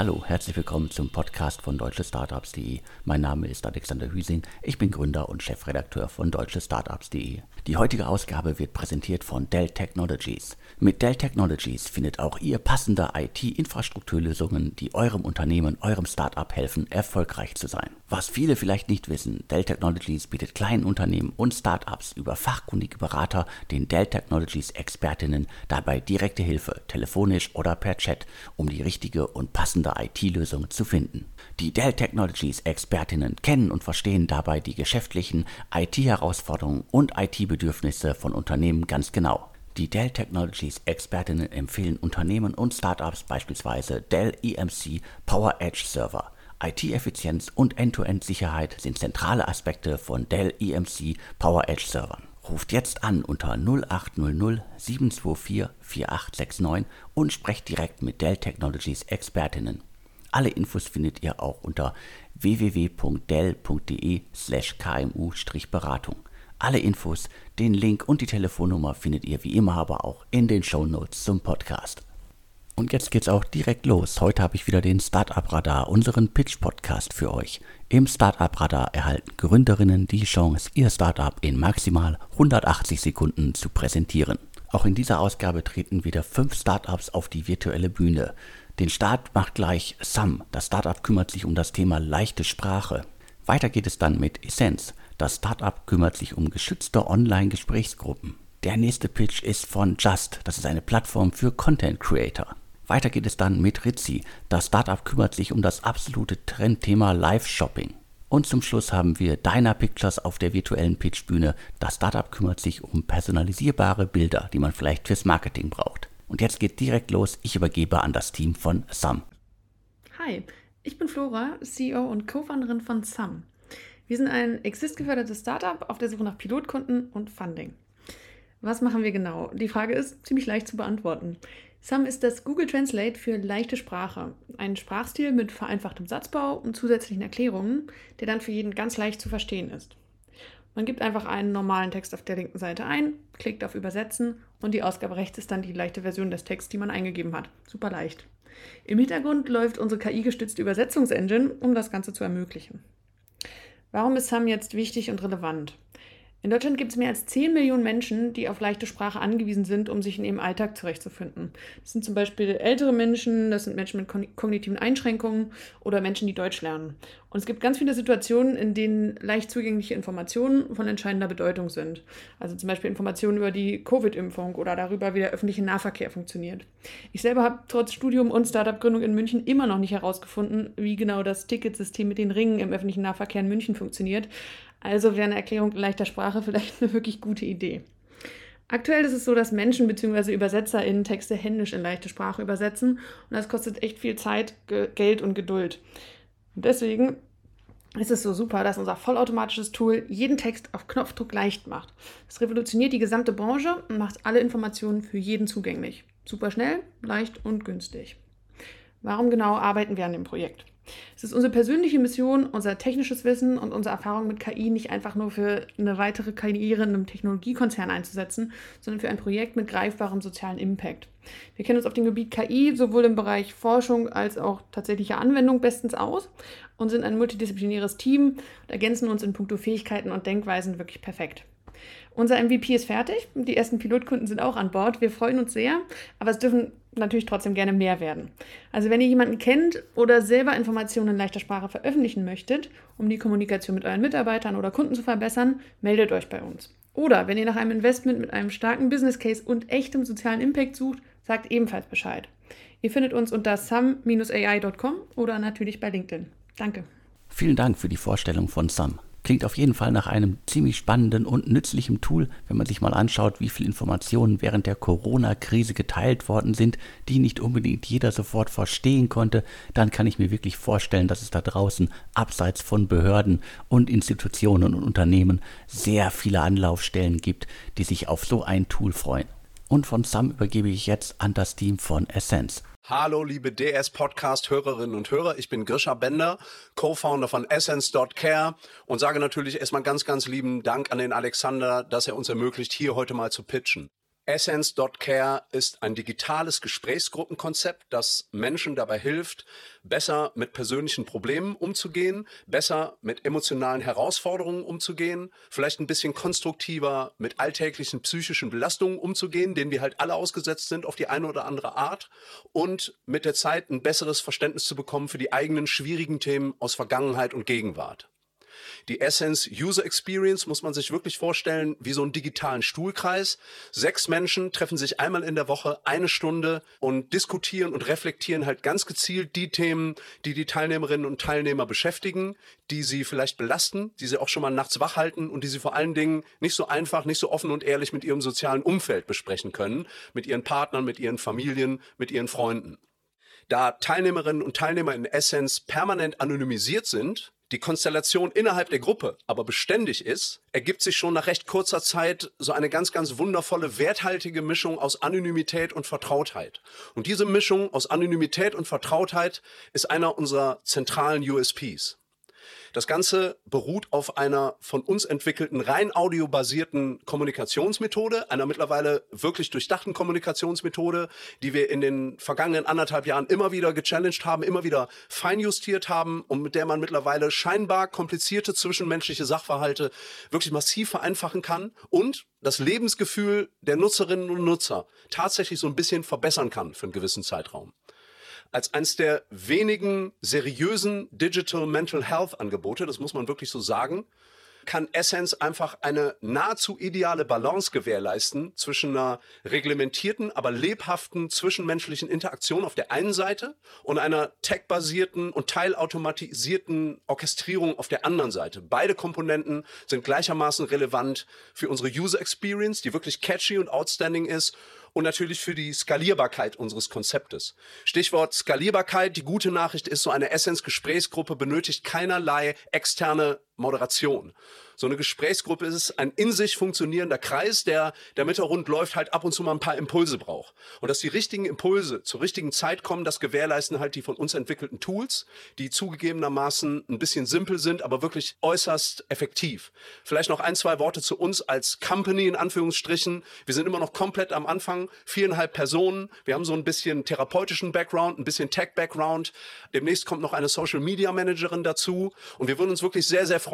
Hallo, herzlich willkommen zum Podcast von deutschestartups.de. Mein Name ist Alexander Hüsing, ich bin Gründer und Chefredakteur von deutschestartups.de. Die heutige Ausgabe wird präsentiert von Dell Technologies. Mit Dell Technologies findet auch ihr passende IT-Infrastrukturlösungen, die eurem Unternehmen, eurem Startup helfen, erfolgreich zu sein. Was viele vielleicht nicht wissen, Dell Technologies bietet kleinen Unternehmen und Startups über fachkundige Berater, den Dell Technologies Expertinnen, dabei direkte Hilfe, telefonisch oder per Chat, um die richtige und passende IT-Lösung zu finden. Die Dell Technologies Expertinnen kennen und verstehen dabei die geschäftlichen IT-Herausforderungen und IT-Bedürfnisse von Unternehmen ganz genau. Die Dell Technologies Expertinnen empfehlen Unternehmen und Startups beispielsweise Dell EMC Power Edge Server. IT-Effizienz und End-to-End-Sicherheit sind zentrale Aspekte von Dell EMC Power Edge Servern. Ruft jetzt an unter 0800 724 4869 und sprecht direkt mit Dell Technologies Expertinnen. Alle Infos findet ihr auch unter www.dell.de/kmu-beratung. Alle Infos, den Link und die Telefonnummer findet ihr wie immer aber auch in den Show Notes zum Podcast. Und jetzt geht's auch direkt los. Heute habe ich wieder den Startup Radar, unseren Pitch Podcast für euch. Im Startup Radar erhalten Gründerinnen die Chance, ihr Startup in maximal 180 Sekunden zu präsentieren. Auch in dieser Ausgabe treten wieder fünf Startups auf die virtuelle Bühne. Den Start macht gleich Sam. Das Startup kümmert sich um das Thema leichte Sprache. Weiter geht es dann mit Essence. Das Startup kümmert sich um geschützte Online-Gesprächsgruppen. Der nächste Pitch ist von Just, das ist eine Plattform für Content Creator. Weiter geht es dann mit Ritzi. Das Startup kümmert sich um das absolute Trendthema Live-Shopping. Und zum Schluss haben wir Dyna Pictures auf der virtuellen Pitchbühne. Das Startup kümmert sich um personalisierbare Bilder, die man vielleicht fürs Marketing braucht. Und jetzt geht direkt los. Ich übergebe an das Team von Sam. Hi, ich bin Flora, CEO und Co-Founderin von Sam. Wir sind ein Exist-gefördertes Startup auf der Suche nach Pilotkunden und Funding. Was machen wir genau? Die Frage ist ziemlich leicht zu beantworten. Sam ist das Google Translate für leichte Sprache. Ein Sprachstil mit vereinfachtem Satzbau und zusätzlichen Erklärungen, der dann für jeden ganz leicht zu verstehen ist. Man gibt einfach einen normalen Text auf der linken Seite ein, klickt auf Übersetzen und die Ausgabe rechts ist dann die leichte Version des Texts, die man eingegeben hat. Super leicht. Im Hintergrund läuft unsere KI-gestützte Übersetzungsengine, um das Ganze zu ermöglichen. Warum ist SAM jetzt wichtig und relevant? In Deutschland gibt es mehr als 10 Millionen Menschen, die auf leichte Sprache angewiesen sind, um sich in ihrem Alltag zurechtzufinden. Das sind zum Beispiel ältere Menschen, das sind Menschen mit kognitiven Einschränkungen oder Menschen, die Deutsch lernen. Und es gibt ganz viele Situationen, in denen leicht zugängliche Informationen von entscheidender Bedeutung sind. Also zum Beispiel Informationen über die Covid-Impfung oder darüber, wie der öffentliche Nahverkehr funktioniert. Ich selber habe trotz Studium und Startup-Gründung in München immer noch nicht herausgefunden, wie genau das Ticketsystem mit den Ringen im öffentlichen Nahverkehr in München funktioniert. Also wäre eine Erklärung in leichter Sprache vielleicht eine wirklich gute Idee. Aktuell ist es so, dass Menschen bzw. ÜbersetzerInnen Texte händisch in leichte Sprache übersetzen und das kostet echt viel Zeit, Ge Geld und Geduld. Und deswegen ist es so super, dass unser vollautomatisches Tool jeden Text auf Knopfdruck leicht macht. Es revolutioniert die gesamte Branche und macht alle Informationen für jeden zugänglich. Super schnell, leicht und günstig. Warum genau arbeiten wir an dem Projekt? Es ist unsere persönliche Mission, unser technisches Wissen und unsere Erfahrung mit KI nicht einfach nur für eine weitere Karriere in einem Technologiekonzern einzusetzen, sondern für ein Projekt mit greifbarem sozialen Impact. Wir kennen uns auf dem Gebiet KI sowohl im Bereich Forschung als auch tatsächlicher Anwendung bestens aus und sind ein multidisziplinäres Team und ergänzen uns in puncto Fähigkeiten und Denkweisen wirklich perfekt. Unser MVP ist fertig. Die ersten Pilotkunden sind auch an Bord. Wir freuen uns sehr, aber es dürfen natürlich trotzdem gerne mehr werden. Also wenn ihr jemanden kennt oder selber Informationen in leichter Sprache veröffentlichen möchtet, um die Kommunikation mit euren Mitarbeitern oder Kunden zu verbessern, meldet euch bei uns. Oder wenn ihr nach einem Investment mit einem starken Business Case und echtem sozialen Impact sucht, sagt ebenfalls Bescheid. Ihr findet uns unter sum-ai.com oder natürlich bei LinkedIn. Danke. Vielen Dank für die Vorstellung von Sum. Klingt auf jeden Fall nach einem ziemlich spannenden und nützlichen Tool, wenn man sich mal anschaut, wie viele Informationen während der Corona-Krise geteilt worden sind, die nicht unbedingt jeder sofort verstehen konnte. Dann kann ich mir wirklich vorstellen, dass es da draußen abseits von Behörden und Institutionen und Unternehmen sehr viele Anlaufstellen gibt, die sich auf so ein Tool freuen. Und von Sam übergebe ich jetzt an das Team von Essence. Hallo, liebe DS-Podcast-Hörerinnen und Hörer. Ich bin Grisha Bender, Co-Founder von Essence.care und sage natürlich erstmal ganz, ganz lieben Dank an den Alexander, dass er uns ermöglicht, hier heute mal zu pitchen. Essence.care ist ein digitales Gesprächsgruppenkonzept, das Menschen dabei hilft, besser mit persönlichen Problemen umzugehen, besser mit emotionalen Herausforderungen umzugehen, vielleicht ein bisschen konstruktiver mit alltäglichen psychischen Belastungen umzugehen, denen wir halt alle ausgesetzt sind auf die eine oder andere Art und mit der Zeit ein besseres Verständnis zu bekommen für die eigenen schwierigen Themen aus Vergangenheit und Gegenwart. Die Essence User Experience muss man sich wirklich vorstellen wie so einen digitalen Stuhlkreis. Sechs Menschen treffen sich einmal in der Woche eine Stunde und diskutieren und reflektieren halt ganz gezielt die Themen, die die Teilnehmerinnen und Teilnehmer beschäftigen, die sie vielleicht belasten, die sie auch schon mal nachts wach halten und die sie vor allen Dingen nicht so einfach, nicht so offen und ehrlich mit ihrem sozialen Umfeld besprechen können, mit ihren Partnern, mit ihren Familien, mit ihren Freunden. Da Teilnehmerinnen und Teilnehmer in Essence permanent anonymisiert sind, die Konstellation innerhalb der Gruppe aber beständig ist, ergibt sich schon nach recht kurzer Zeit so eine ganz, ganz wundervolle, werthaltige Mischung aus Anonymität und Vertrautheit. Und diese Mischung aus Anonymität und Vertrautheit ist einer unserer zentralen USPs. Das Ganze beruht auf einer von uns entwickelten rein audiobasierten Kommunikationsmethode, einer mittlerweile wirklich durchdachten Kommunikationsmethode, die wir in den vergangenen anderthalb Jahren immer wieder gechallenged haben, immer wieder feinjustiert haben und mit der man mittlerweile scheinbar komplizierte zwischenmenschliche Sachverhalte wirklich massiv vereinfachen kann und das Lebensgefühl der Nutzerinnen und Nutzer tatsächlich so ein bisschen verbessern kann für einen gewissen Zeitraum als eines der wenigen seriösen Digital Mental Health Angebote, das muss man wirklich so sagen, kann Essence einfach eine nahezu ideale Balance gewährleisten zwischen einer reglementierten, aber lebhaften zwischenmenschlichen Interaktion auf der einen Seite und einer tech-basierten und teilautomatisierten Orchestrierung auf der anderen Seite. Beide Komponenten sind gleichermaßen relevant für unsere User Experience, die wirklich catchy und outstanding ist und natürlich für die Skalierbarkeit unseres Konzeptes. Stichwort Skalierbarkeit. Die gute Nachricht ist, so eine Essence-Gesprächsgruppe benötigt keinerlei externe Moderation. So eine Gesprächsgruppe ist ein in sich funktionierender Kreis, der, der mit läuft, halt ab und zu mal ein paar Impulse braucht. Und dass die richtigen Impulse zur richtigen Zeit kommen, das gewährleisten halt die von uns entwickelten Tools, die zugegebenermaßen ein bisschen simpel sind, aber wirklich äußerst effektiv. Vielleicht noch ein, zwei Worte zu uns als Company in Anführungsstrichen. Wir sind immer noch komplett am Anfang, viereinhalb Personen. Wir haben so ein bisschen therapeutischen Background, ein bisschen Tech-Background. Demnächst kommt noch eine Social Media Managerin dazu. Und wir würden uns wirklich sehr, sehr freuen,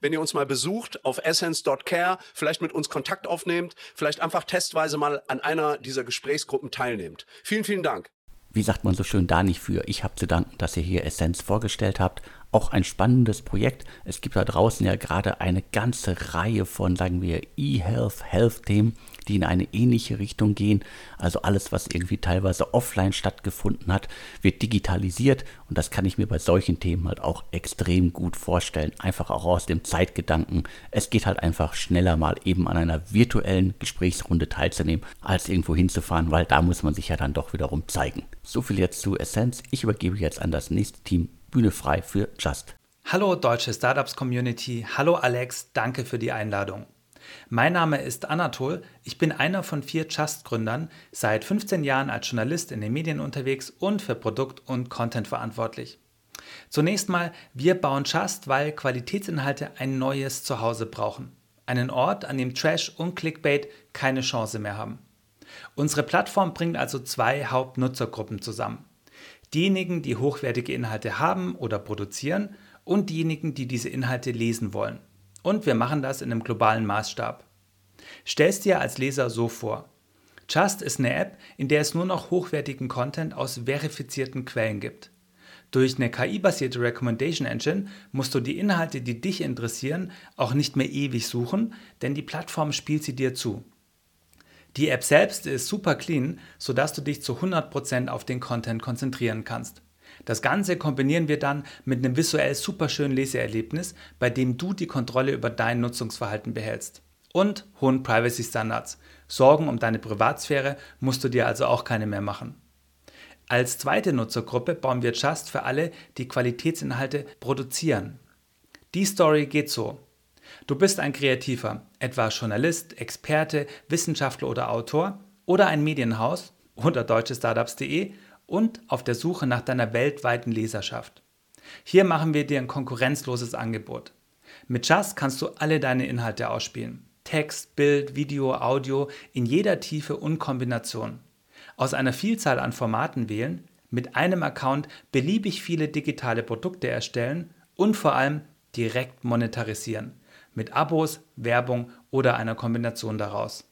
wenn ihr uns mal besucht auf essence.care, vielleicht mit uns Kontakt aufnehmt, vielleicht einfach testweise mal an einer dieser Gesprächsgruppen teilnehmt. Vielen, vielen Dank. Wie sagt man so schön, da nicht für. Ich habe zu danken, dass ihr hier Essenz vorgestellt habt auch ein spannendes Projekt. Es gibt da draußen ja gerade eine ganze Reihe von, sagen wir, E-Health, Health-Themen, die in eine ähnliche Richtung gehen. Also alles, was irgendwie teilweise offline stattgefunden hat, wird digitalisiert und das kann ich mir bei solchen Themen halt auch extrem gut vorstellen. Einfach auch aus dem Zeitgedanken. Es geht halt einfach schneller mal eben an einer virtuellen Gesprächsrunde teilzunehmen, als irgendwo hinzufahren, weil da muss man sich ja dann doch wiederum zeigen. So viel jetzt zu Essence. Ich übergebe jetzt an das nächste Team Bühne frei für Just. Hallo deutsche Startups Community, hallo Alex, danke für die Einladung. Mein Name ist Anatol, ich bin einer von vier Just-Gründern, seit 15 Jahren als Journalist in den Medien unterwegs und für Produkt und Content verantwortlich. Zunächst mal, wir bauen Just, weil Qualitätsinhalte ein neues Zuhause brauchen. Einen Ort, an dem Trash und Clickbait keine Chance mehr haben. Unsere Plattform bringt also zwei Hauptnutzergruppen zusammen diejenigen, die hochwertige Inhalte haben oder produzieren und diejenigen, die diese Inhalte lesen wollen. Und wir machen das in einem globalen Maßstab. Stellst dir als Leser so vor. Just ist eine App, in der es nur noch hochwertigen Content aus verifizierten Quellen gibt. Durch eine KI-basierte Recommendation Engine musst du die Inhalte, die dich interessieren, auch nicht mehr ewig suchen, denn die Plattform spielt sie dir zu. Die App selbst ist super clean, sodass du dich zu 100% auf den Content konzentrieren kannst. Das Ganze kombinieren wir dann mit einem visuell super schönen Leseerlebnis, bei dem du die Kontrolle über dein Nutzungsverhalten behältst. Und hohen Privacy Standards. Sorgen um deine Privatsphäre musst du dir also auch keine mehr machen. Als zweite Nutzergruppe bauen wir Just für alle, die Qualitätsinhalte produzieren. Die Story geht so. Du bist ein Kreativer, etwa Journalist, Experte, Wissenschaftler oder Autor oder ein Medienhaus unter deutschestartups.de und auf der Suche nach deiner weltweiten Leserschaft. Hier machen wir dir ein konkurrenzloses Angebot. Mit Just kannst du alle deine Inhalte ausspielen. Text, Bild, Video, Audio in jeder Tiefe und Kombination. Aus einer Vielzahl an Formaten wählen, mit einem Account beliebig viele digitale Produkte erstellen und vor allem direkt monetarisieren. Mit Abos, Werbung oder einer Kombination daraus.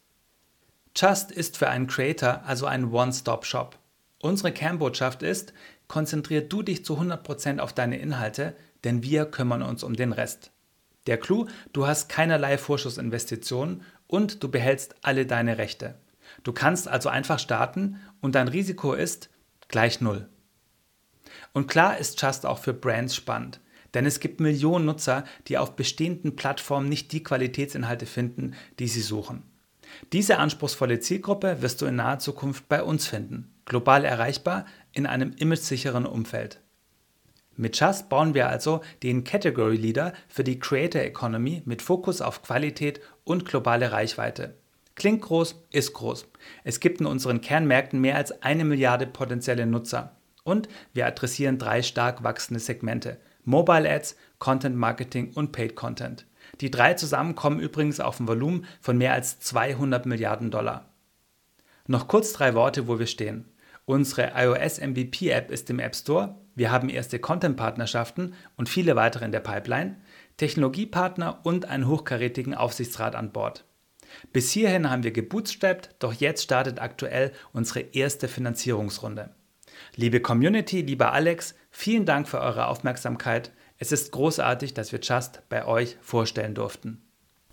Just ist für einen Creator also ein One-Stop-Shop. Unsere Kernbotschaft ist, konzentrier du dich zu 100% auf deine Inhalte, denn wir kümmern uns um den Rest. Der Clou, du hast keinerlei Vorschussinvestitionen und du behältst alle deine Rechte. Du kannst also einfach starten und dein Risiko ist gleich null. Und klar ist Just auch für Brands spannend, denn es gibt Millionen Nutzer, die auf bestehenden Plattformen nicht die Qualitätsinhalte finden, die sie suchen. Diese anspruchsvolle Zielgruppe wirst du in naher Zukunft bei uns finden, global erreichbar in einem imagesicheren Umfeld. Mit Just bauen wir also den Category Leader für die Creator Economy mit Fokus auf Qualität und globale Reichweite. Klingt groß, ist groß. Es gibt in unseren Kernmärkten mehr als eine Milliarde potenzielle Nutzer. Und wir adressieren drei stark wachsende Segmente. Mobile Ads, Content Marketing und Paid Content. Die drei zusammen kommen übrigens auf ein Volumen von mehr als 200 Milliarden Dollar. Noch kurz drei Worte, wo wir stehen. Unsere iOS MVP App ist im App Store, wir haben erste Content-Partnerschaften und viele weitere in der Pipeline, Technologiepartner und einen hochkarätigen Aufsichtsrat an Bord. Bis hierhin haben wir gebootstrapped, doch jetzt startet aktuell unsere erste Finanzierungsrunde. Liebe Community, lieber Alex, vielen Dank für eure Aufmerksamkeit. Es ist großartig, dass wir Just bei euch vorstellen durften.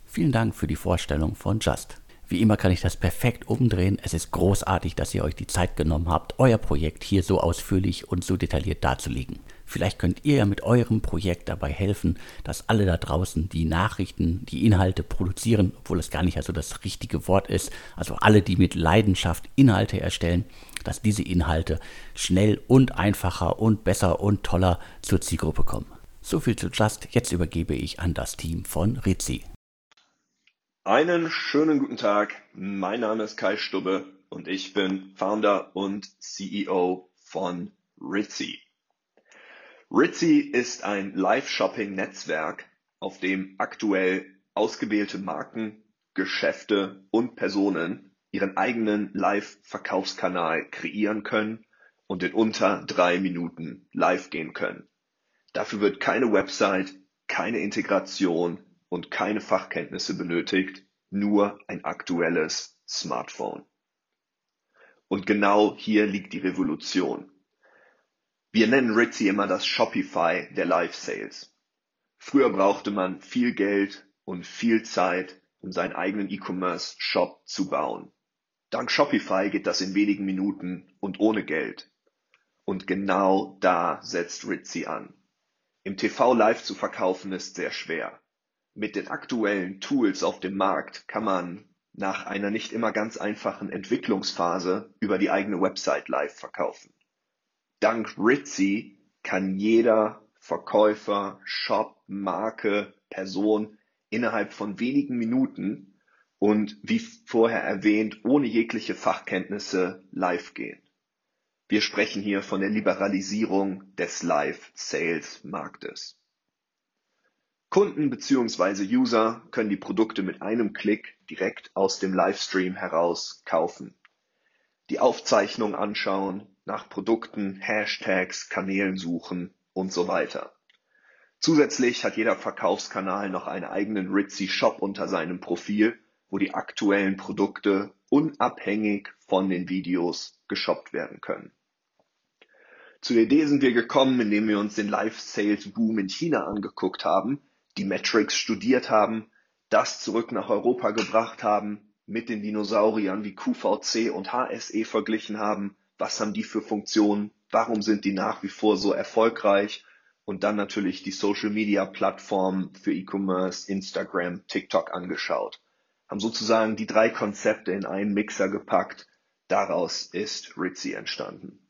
Vielen Dank für die Vorstellung von Just. Wie immer kann ich das perfekt umdrehen. Es ist großartig, dass ihr euch die Zeit genommen habt, euer Projekt hier so ausführlich und so detailliert darzulegen. Vielleicht könnt ihr ja mit eurem Projekt dabei helfen, dass alle da draußen die Nachrichten, die Inhalte produzieren, obwohl es gar nicht also das richtige Wort ist, also alle, die mit Leidenschaft Inhalte erstellen, dass diese Inhalte schnell und einfacher und besser und toller zur Zielgruppe kommen. So viel zu Just. Jetzt übergebe ich an das Team von Rizzi. Einen schönen guten Tag. Mein Name ist Kai Stubbe und ich bin Founder und CEO von Ritzy. Ritzy ist ein Live-Shopping-Netzwerk, auf dem aktuell ausgewählte Marken, Geschäfte und Personen ihren eigenen Live-Verkaufskanal kreieren können und in unter drei Minuten live gehen können. Dafür wird keine Website, keine Integration und keine Fachkenntnisse benötigt, nur ein aktuelles Smartphone. Und genau hier liegt die Revolution. Wir nennen Ritzy immer das Shopify der Live-Sales. Früher brauchte man viel Geld und viel Zeit, um seinen eigenen E-Commerce-Shop zu bauen. Dank Shopify geht das in wenigen Minuten und ohne Geld. Und genau da setzt Ritzy an. Im TV live zu verkaufen ist sehr schwer. Mit den aktuellen Tools auf dem Markt kann man nach einer nicht immer ganz einfachen Entwicklungsphase über die eigene Website live verkaufen. Dank Ritzy kann jeder Verkäufer, Shop, Marke, Person innerhalb von wenigen Minuten und wie vorher erwähnt, ohne jegliche Fachkenntnisse live gehen. Wir sprechen hier von der Liberalisierung des Live-Sales-Marktes. Kunden bzw. User können die Produkte mit einem Klick direkt aus dem Livestream heraus kaufen, die Aufzeichnung anschauen, nach Produkten, Hashtags, Kanälen suchen und so weiter. Zusätzlich hat jeder Verkaufskanal noch einen eigenen Ritzy Shop unter seinem Profil, wo die aktuellen Produkte unabhängig von den Videos geshoppt werden können. Zu der Idee sind wir gekommen, indem wir uns den Live-Sales-Boom in China angeguckt haben, die Metrics studiert haben, das zurück nach Europa gebracht haben, mit den Dinosauriern wie QVC und HSE verglichen haben, was haben die für Funktionen, warum sind die nach wie vor so erfolgreich und dann natürlich die Social-Media-Plattformen für E-Commerce, Instagram, TikTok angeschaut. Haben sozusagen die drei Konzepte in einen Mixer gepackt, daraus ist Ritzy entstanden.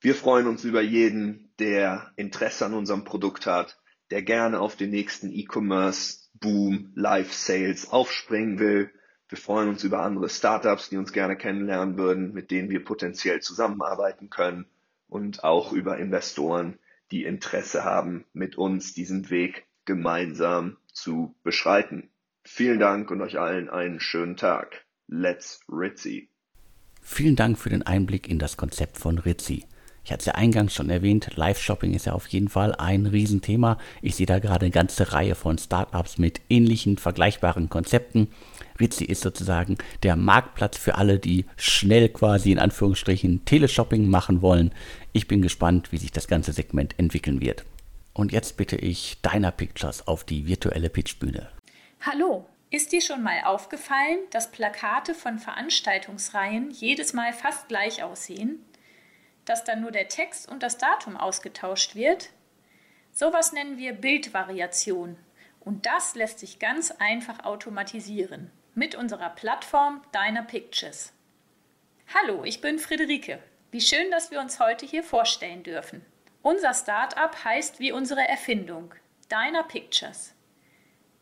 Wir freuen uns über jeden, der Interesse an unserem Produkt hat, der gerne auf den nächsten E-Commerce Boom, Live Sales aufspringen will. Wir freuen uns über andere Startups, die uns gerne kennenlernen würden, mit denen wir potenziell zusammenarbeiten können und auch über Investoren, die Interesse haben, mit uns diesen Weg gemeinsam zu beschreiten. Vielen Dank und euch allen einen schönen Tag. Let's Ritzy. Vielen Dank für den Einblick in das Konzept von Ritzy. Ich hatte es ja eingangs schon erwähnt, Live-Shopping ist ja auf jeden Fall ein Riesenthema. Ich sehe da gerade eine ganze Reihe von Startups mit ähnlichen, vergleichbaren Konzepten. Ritzy ist sozusagen der Marktplatz für alle, die schnell quasi in Anführungsstrichen Teleshopping machen wollen. Ich bin gespannt, wie sich das ganze Segment entwickeln wird. Und jetzt bitte ich Deiner Pictures auf die virtuelle Pitchbühne. Hallo, ist dir schon mal aufgefallen, dass Plakate von Veranstaltungsreihen jedes Mal fast gleich aussehen? dass dann nur der Text und das Datum ausgetauscht wird? Sowas nennen wir Bildvariation. Und das lässt sich ganz einfach automatisieren mit unserer Plattform Deiner Pictures. Hallo, ich bin Friederike. Wie schön, dass wir uns heute hier vorstellen dürfen. Unser Startup heißt wie unsere Erfindung Deiner Pictures.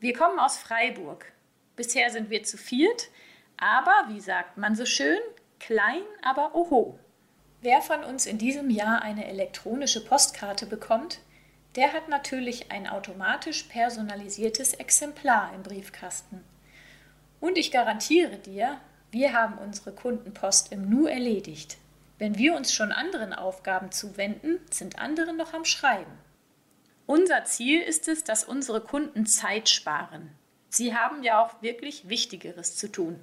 Wir kommen aus Freiburg. Bisher sind wir zu viert, aber wie sagt man so schön, klein, aber oho. Wer von uns in diesem Jahr eine elektronische Postkarte bekommt, der hat natürlich ein automatisch personalisiertes Exemplar im Briefkasten. Und ich garantiere dir, wir haben unsere Kundenpost im Nu erledigt. Wenn wir uns schon anderen Aufgaben zuwenden, sind andere noch am Schreiben. Unser Ziel ist es, dass unsere Kunden Zeit sparen. Sie haben ja auch wirklich Wichtigeres zu tun.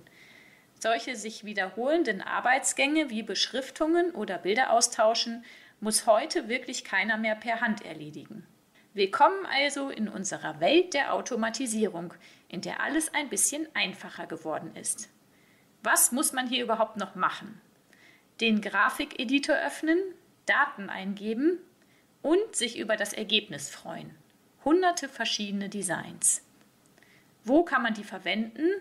Solche sich wiederholenden Arbeitsgänge wie Beschriftungen oder Bilder austauschen muss heute wirklich keiner mehr per Hand erledigen. Willkommen also in unserer Welt der Automatisierung, in der alles ein bisschen einfacher geworden ist. Was muss man hier überhaupt noch machen? Den Grafikeditor öffnen, Daten eingeben und sich über das Ergebnis freuen. Hunderte verschiedene Designs. Wo kann man die verwenden?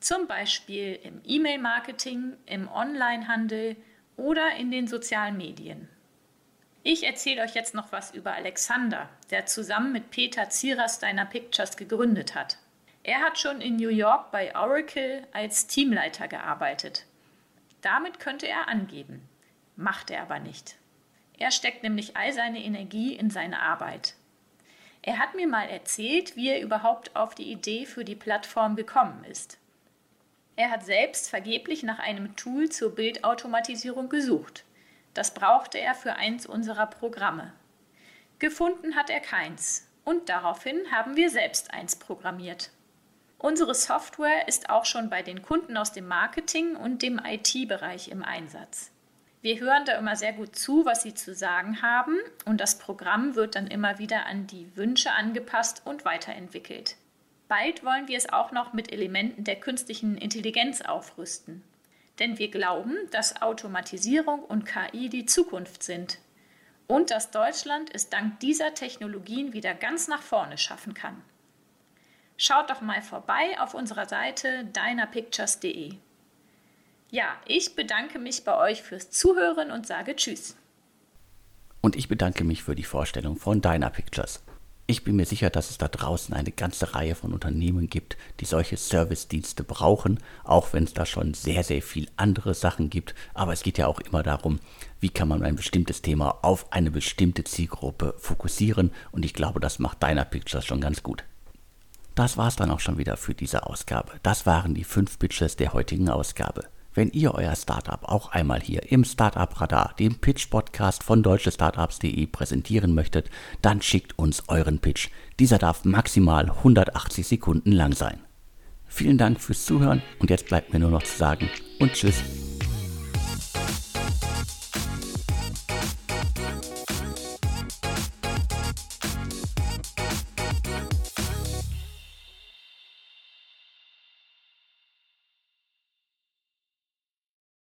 zum Beispiel im E-Mail-Marketing, im Onlinehandel oder in den sozialen Medien. Ich erzähle euch jetzt noch was über Alexander, der zusammen mit Peter Zierersteiner Pictures gegründet hat. Er hat schon in New York bei Oracle als Teamleiter gearbeitet. Damit könnte er angeben, macht er aber nicht. Er steckt nämlich all seine Energie in seine Arbeit. Er hat mir mal erzählt, wie er überhaupt auf die Idee für die Plattform gekommen ist. Er hat selbst vergeblich nach einem Tool zur Bildautomatisierung gesucht. Das brauchte er für eins unserer Programme. Gefunden hat er keins und daraufhin haben wir selbst eins programmiert. Unsere Software ist auch schon bei den Kunden aus dem Marketing und dem IT-Bereich im Einsatz. Wir hören da immer sehr gut zu, was sie zu sagen haben und das Programm wird dann immer wieder an die Wünsche angepasst und weiterentwickelt. Bald wollen wir es auch noch mit Elementen der künstlichen Intelligenz aufrüsten. Denn wir glauben, dass Automatisierung und KI die Zukunft sind. Und dass Deutschland es dank dieser Technologien wieder ganz nach vorne schaffen kann. Schaut doch mal vorbei auf unserer Seite deinerpictures.de. Ja, ich bedanke mich bei euch fürs Zuhören und sage Tschüss. Und ich bedanke mich für die Vorstellung von Dyna Pictures. Ich bin mir sicher, dass es da draußen eine ganze Reihe von Unternehmen gibt, die solche Service-Dienste brauchen, auch wenn es da schon sehr, sehr viel andere Sachen gibt. Aber es geht ja auch immer darum, wie kann man ein bestimmtes Thema auf eine bestimmte Zielgruppe fokussieren. Und ich glaube, das macht deiner Pictures schon ganz gut. Das war's dann auch schon wieder für diese Ausgabe. Das waren die fünf Pitches der heutigen Ausgabe. Wenn ihr euer Startup auch einmal hier im Startup Radar, dem Pitch-Podcast von deutschestartups.de präsentieren möchtet, dann schickt uns euren Pitch. Dieser darf maximal 180 Sekunden lang sein. Vielen Dank fürs Zuhören und jetzt bleibt mir nur noch zu sagen und tschüss.